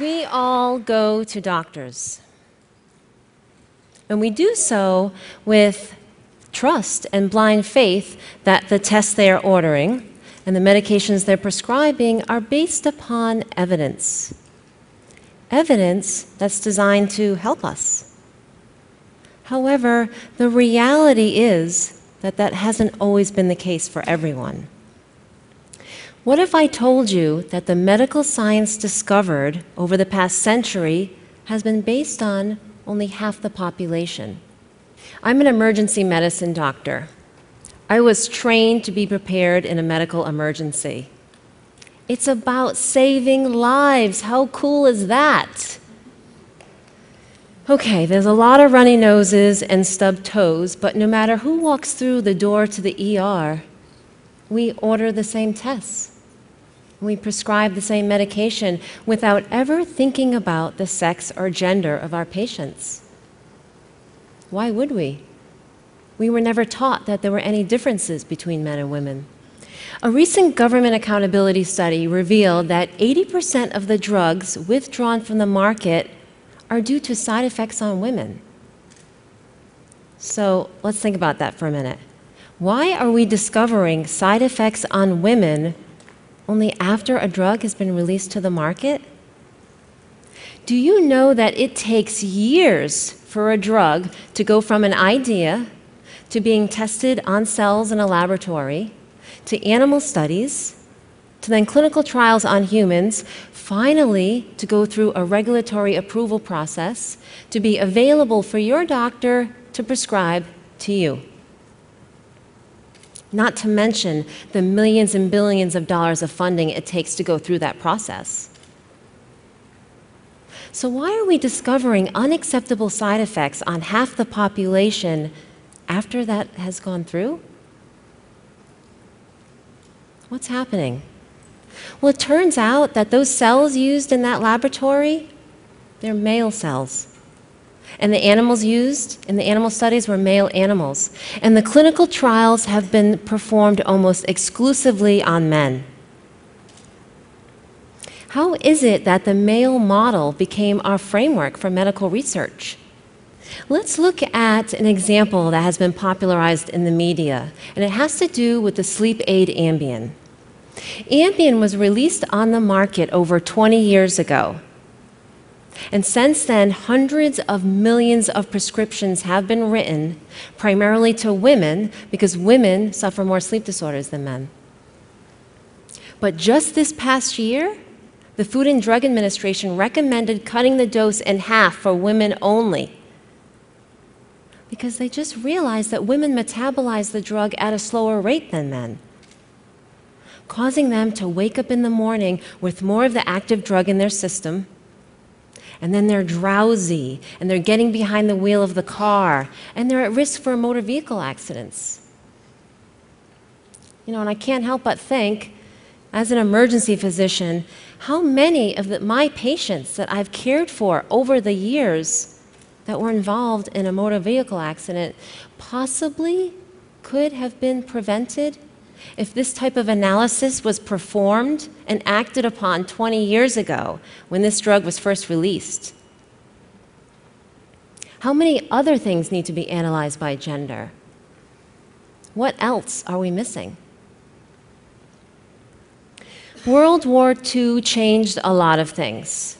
We all go to doctors. And we do so with trust and blind faith that the tests they are ordering and the medications they're prescribing are based upon evidence. Evidence that's designed to help us. However, the reality is that that hasn't always been the case for everyone. What if I told you that the medical science discovered over the past century has been based on only half the population? I'm an emergency medicine doctor. I was trained to be prepared in a medical emergency. It's about saving lives. How cool is that? Okay, there's a lot of runny noses and stubbed toes, but no matter who walks through the door to the ER, we order the same tests. We prescribe the same medication without ever thinking about the sex or gender of our patients. Why would we? We were never taught that there were any differences between men and women. A recent government accountability study revealed that 80% of the drugs withdrawn from the market are due to side effects on women. So let's think about that for a minute. Why are we discovering side effects on women only after a drug has been released to the market? Do you know that it takes years for a drug to go from an idea to being tested on cells in a laboratory to animal studies to then clinical trials on humans, finally to go through a regulatory approval process to be available for your doctor to prescribe to you? Not to mention the millions and billions of dollars of funding it takes to go through that process. So, why are we discovering unacceptable side effects on half the population after that has gone through? What's happening? Well, it turns out that those cells used in that laboratory, they're male cells. And the animals used in the animal studies were male animals. And the clinical trials have been performed almost exclusively on men. How is it that the male model became our framework for medical research? Let's look at an example that has been popularized in the media, and it has to do with the sleep aid Ambien. Ambien was released on the market over 20 years ago. And since then, hundreds of millions of prescriptions have been written, primarily to women, because women suffer more sleep disorders than men. But just this past year, the Food and Drug Administration recommended cutting the dose in half for women only. Because they just realized that women metabolize the drug at a slower rate than men, causing them to wake up in the morning with more of the active drug in their system and then they're drowsy, and they're getting behind the wheel of the car, and they're at risk for motor vehicle accidents. You know, and I can't help but think, as an emergency physician, how many of the, my patients that I've cared for over the years that were involved in a motor vehicle accident possibly could have been prevented if this type of analysis was performed and acted upon 20 years ago when this drug was first released, how many other things need to be analyzed by gender? What else are we missing? World War II changed a lot of things.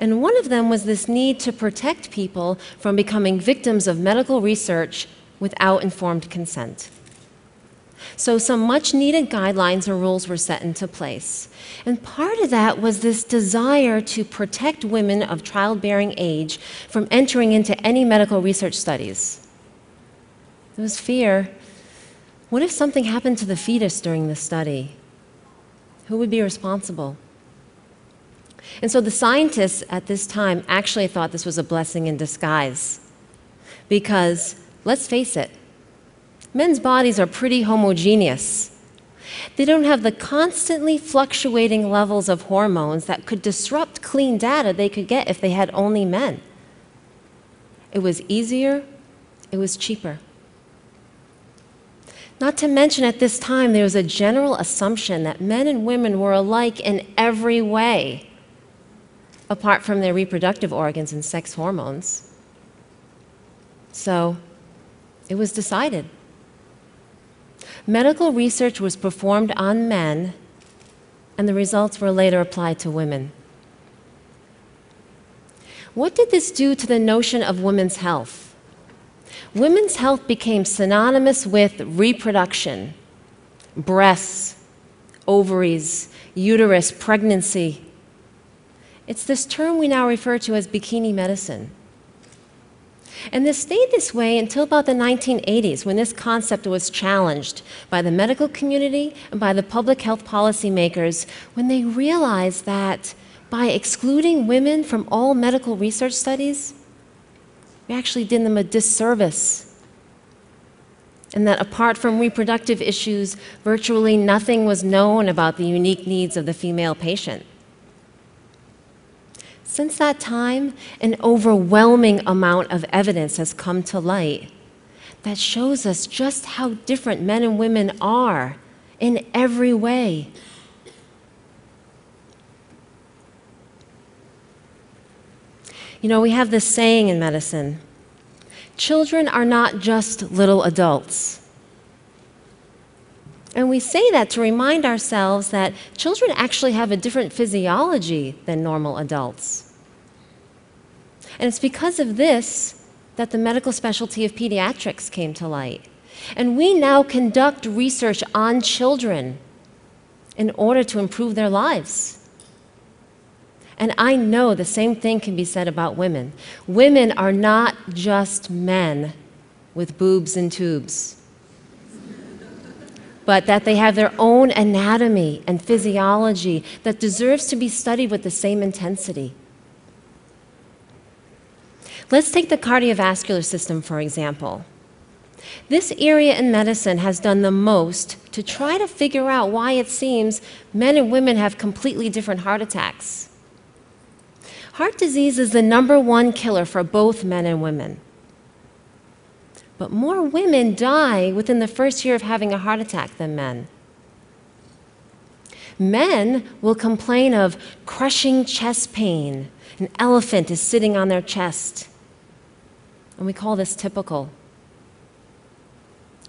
And one of them was this need to protect people from becoming victims of medical research without informed consent. So, some much needed guidelines and rules were set into place. And part of that was this desire to protect women of childbearing age from entering into any medical research studies. There was fear what if something happened to the fetus during the study? Who would be responsible? And so the scientists at this time actually thought this was a blessing in disguise. Because, let's face it, men's bodies are pretty homogeneous. They don't have the constantly fluctuating levels of hormones that could disrupt clean data they could get if they had only men. It was easier, it was cheaper. Not to mention, at this time, there was a general assumption that men and women were alike in every way. apart from their reproductive organs and sex hormones. So it was decided. Medical research was performed on men, and the results were later applied to women. What did this do to the notion of women's health? Women's health became synonymous with reproduction, breasts, ovaries, uterus, pregnancy. It's this term we now refer to as bikini medicine. And this stayed this way until about the 1980s when this concept was challenged by the medical community and by the public health policymakers when they realized that by excluding women from all medical research studies, we actually did them a disservice. And that apart from reproductive issues, virtually nothing was known about the unique needs of the female patient. Since that time, an overwhelming amount of evidence has come to light that shows us just how different men and women are in every way. You know, we have this saying in medicine children are not just little adults. And we say that to remind ourselves that children actually have a different physiology than normal adults. And it's because of this that the medical specialty of pediatrics came to light. And we now conduct research on children in order to improve their lives. And I know the same thing can be said about women. Women are not just men with boobs and tubes, but that they have their own anatomy and physiology that deserves to be studied with the same intensity. Let's take the cardiovascular system, for example. This area in medicine has done the most to try to figure out why it seems men and women have completely different heart attacks. Heart disease is the number one killer for both men and women. But more women die within the first year of having a heart attack than men. Men will complain of crushing chest pain. An elephant is sitting on their chest. And we call this typical.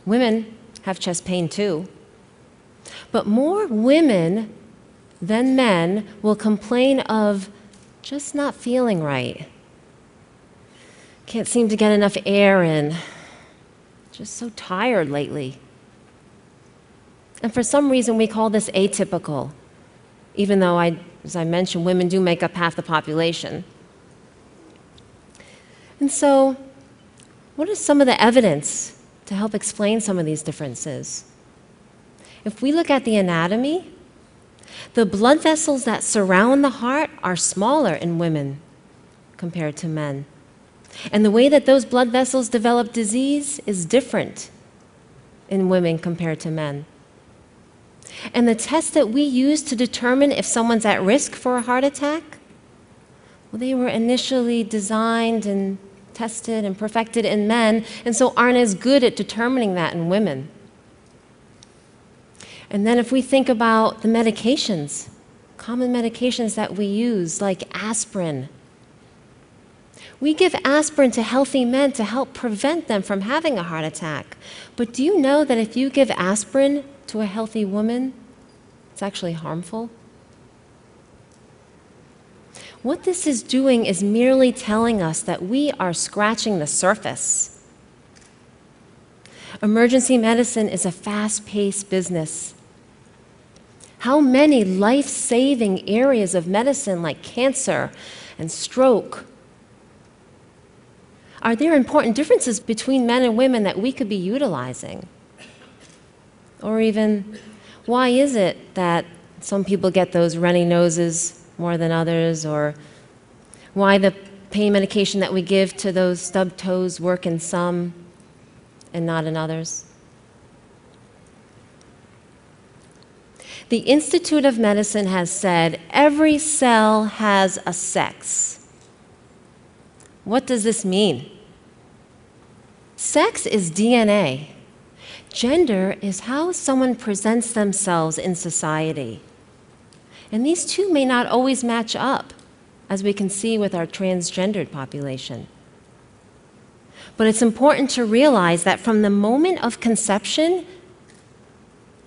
Women have chest pain too. But more women than men will complain of just not feeling right. Can't seem to get enough air in. Just so tired lately. And for some reason, we call this atypical, even though, I, as I mentioned, women do make up half the population. And so, what is some of the evidence to help explain some of these differences? If we look at the anatomy, the blood vessels that surround the heart are smaller in women compared to men. And the way that those blood vessels develop disease is different in women compared to men. And the tests that we use to determine if someone's at risk for a heart attack, well, they were initially designed and tested and perfected in men, and so aren't as good at determining that in women. And then if we think about the medications, common medications that we use, like aspirin, we give aspirin to healthy men to help prevent them from having a heart attack. But do you know that if you give aspirin to a healthy woman, it's actually harmful? What this is doing is merely telling us that we are scratching the surface. Emergency medicine is a fast paced business. How many life saving areas of medicine, like cancer and stroke, are there important differences between men and women that we could be utilizing? Or even, why is it that some people get those runny noses more than others? Or why the pain medication that we give to those stub toes work in some and not in others? The Institute of Medicine has said every cell has a sex. What does this mean? Sex is DNA. Gender is how someone presents themselves in society. And these two may not always match up. as we can see with our transgendered population. But it's important to realize that from the moment of conception,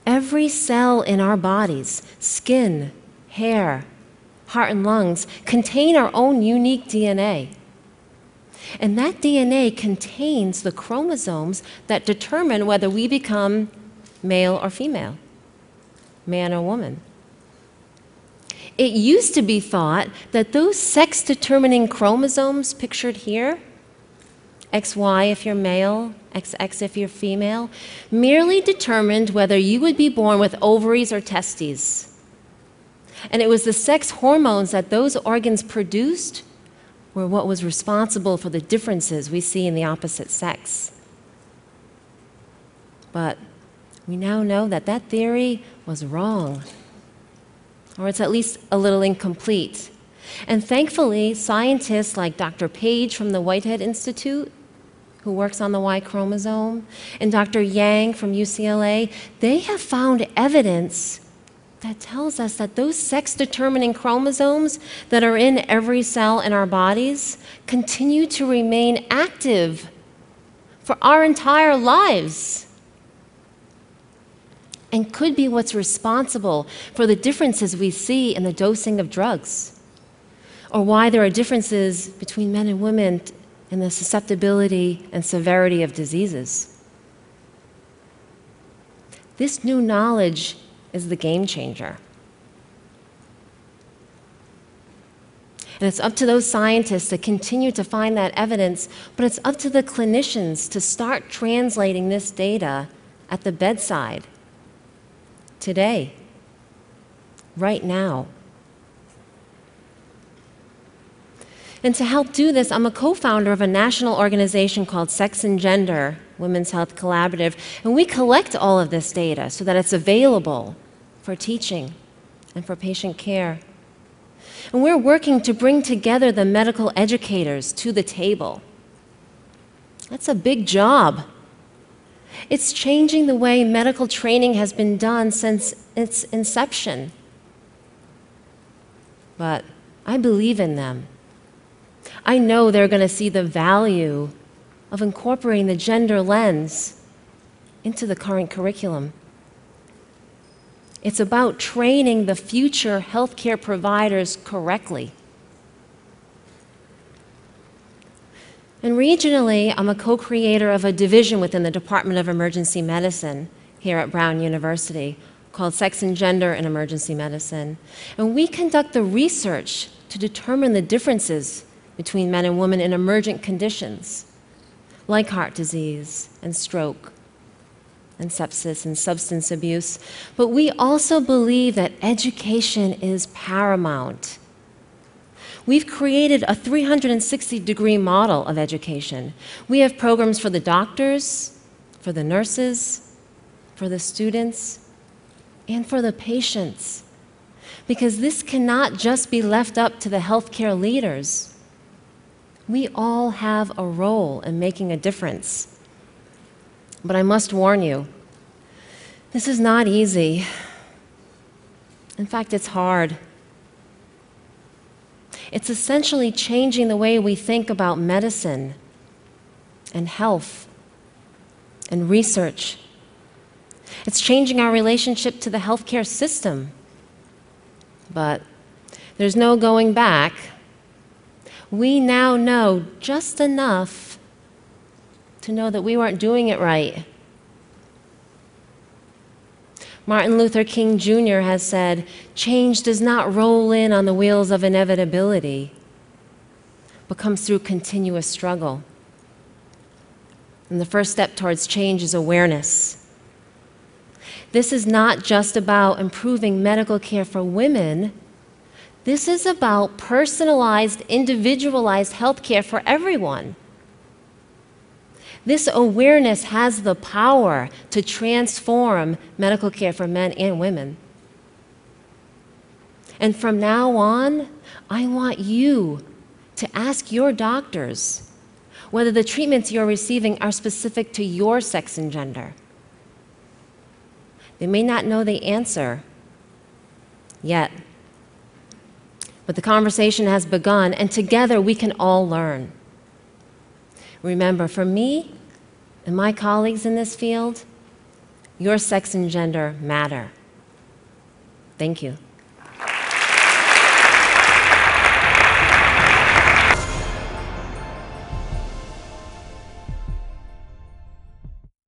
every cell in our bodies, skin, hair, heart, and lungs, contain our own unique DNA. And that DNA contains the chromosomes that determine whether we become male or female, man or woman. It used to be thought that those sex determining chromosomes pictured here, XY if you're male, XX if you're female, merely determined whether you would be born with ovaries or testes. And it was the sex hormones that those organs produced were what was responsible for the differences we see in the opposite sex. But we now know that that theory was wrong, or it's at least a little incomplete. And thankfully, scientists like Dr. Page from the Whitehead Institute, who works on the Y chromosome, and Dr. Yang from UCLA, they have found evidence that tells us that those sex determining chromosomes that are in every cell in our bodies continue to remain active for our entire lives and could be what's responsible for the differences we see in the dosing of drugs or why there are differences between men and women in the susceptibility and severity of diseases. This new knowledge is the game changer. And it's up to those scientists to continue to find that evidence, but it's up to the clinicians to start translating this data at the bedside today, right now. And to help do this, I'm a co founder of a national organization called Sex and Gender Women's Health Collaborative, and we collect all of this data so that it's available for teaching and for patient care. And we're working to bring together the medical educators to the table. That's a big job. It's changing the way medical training has been done since its inception. But I believe in them. I know they're going to see the value of incorporating the gender lens into the current curriculum. It's about training the future healthcare providers correctly. And regionally, I'm a co creator of a division within the Department of Emergency Medicine here at Brown University called Sex and Gender in Emergency Medicine. And we conduct the research to determine the differences between men and women in emergent conditions like heart disease and stroke and sepsis and substance abuse. But we also believe that education is paramount. We've created a 360 degree model of education. We have programs for the doctors, for the nurses, for the students, and for the patients. Because this cannot just be left up to the healthcare leaders. We all have a role in making a difference. But I must warn you, this is not easy. In fact, it's hard. It's essentially changing the way we think about medicine and health and research. It's changing our relationship to the healthcare system. But there's no going back. We now know just enough to know that we weren't doing it right. Martin Luther King Jr. has said, change does not roll in on the wheels of inevitability, but comes through continuous struggle. And the first step towards change is awareness. This is not just about improving medical care for women. This is about personalized, individualized health care for everyone. This awareness has the power to transform medical care for men and women. And from now on, I want you to ask your doctors whether the treatments you're receiving are specific to your sex and gender. They may not know the answer yet, But the conversation has begun, and together we can all learn. Remember, for me and my colleagues in this field, your sex and gender matter. Thank you.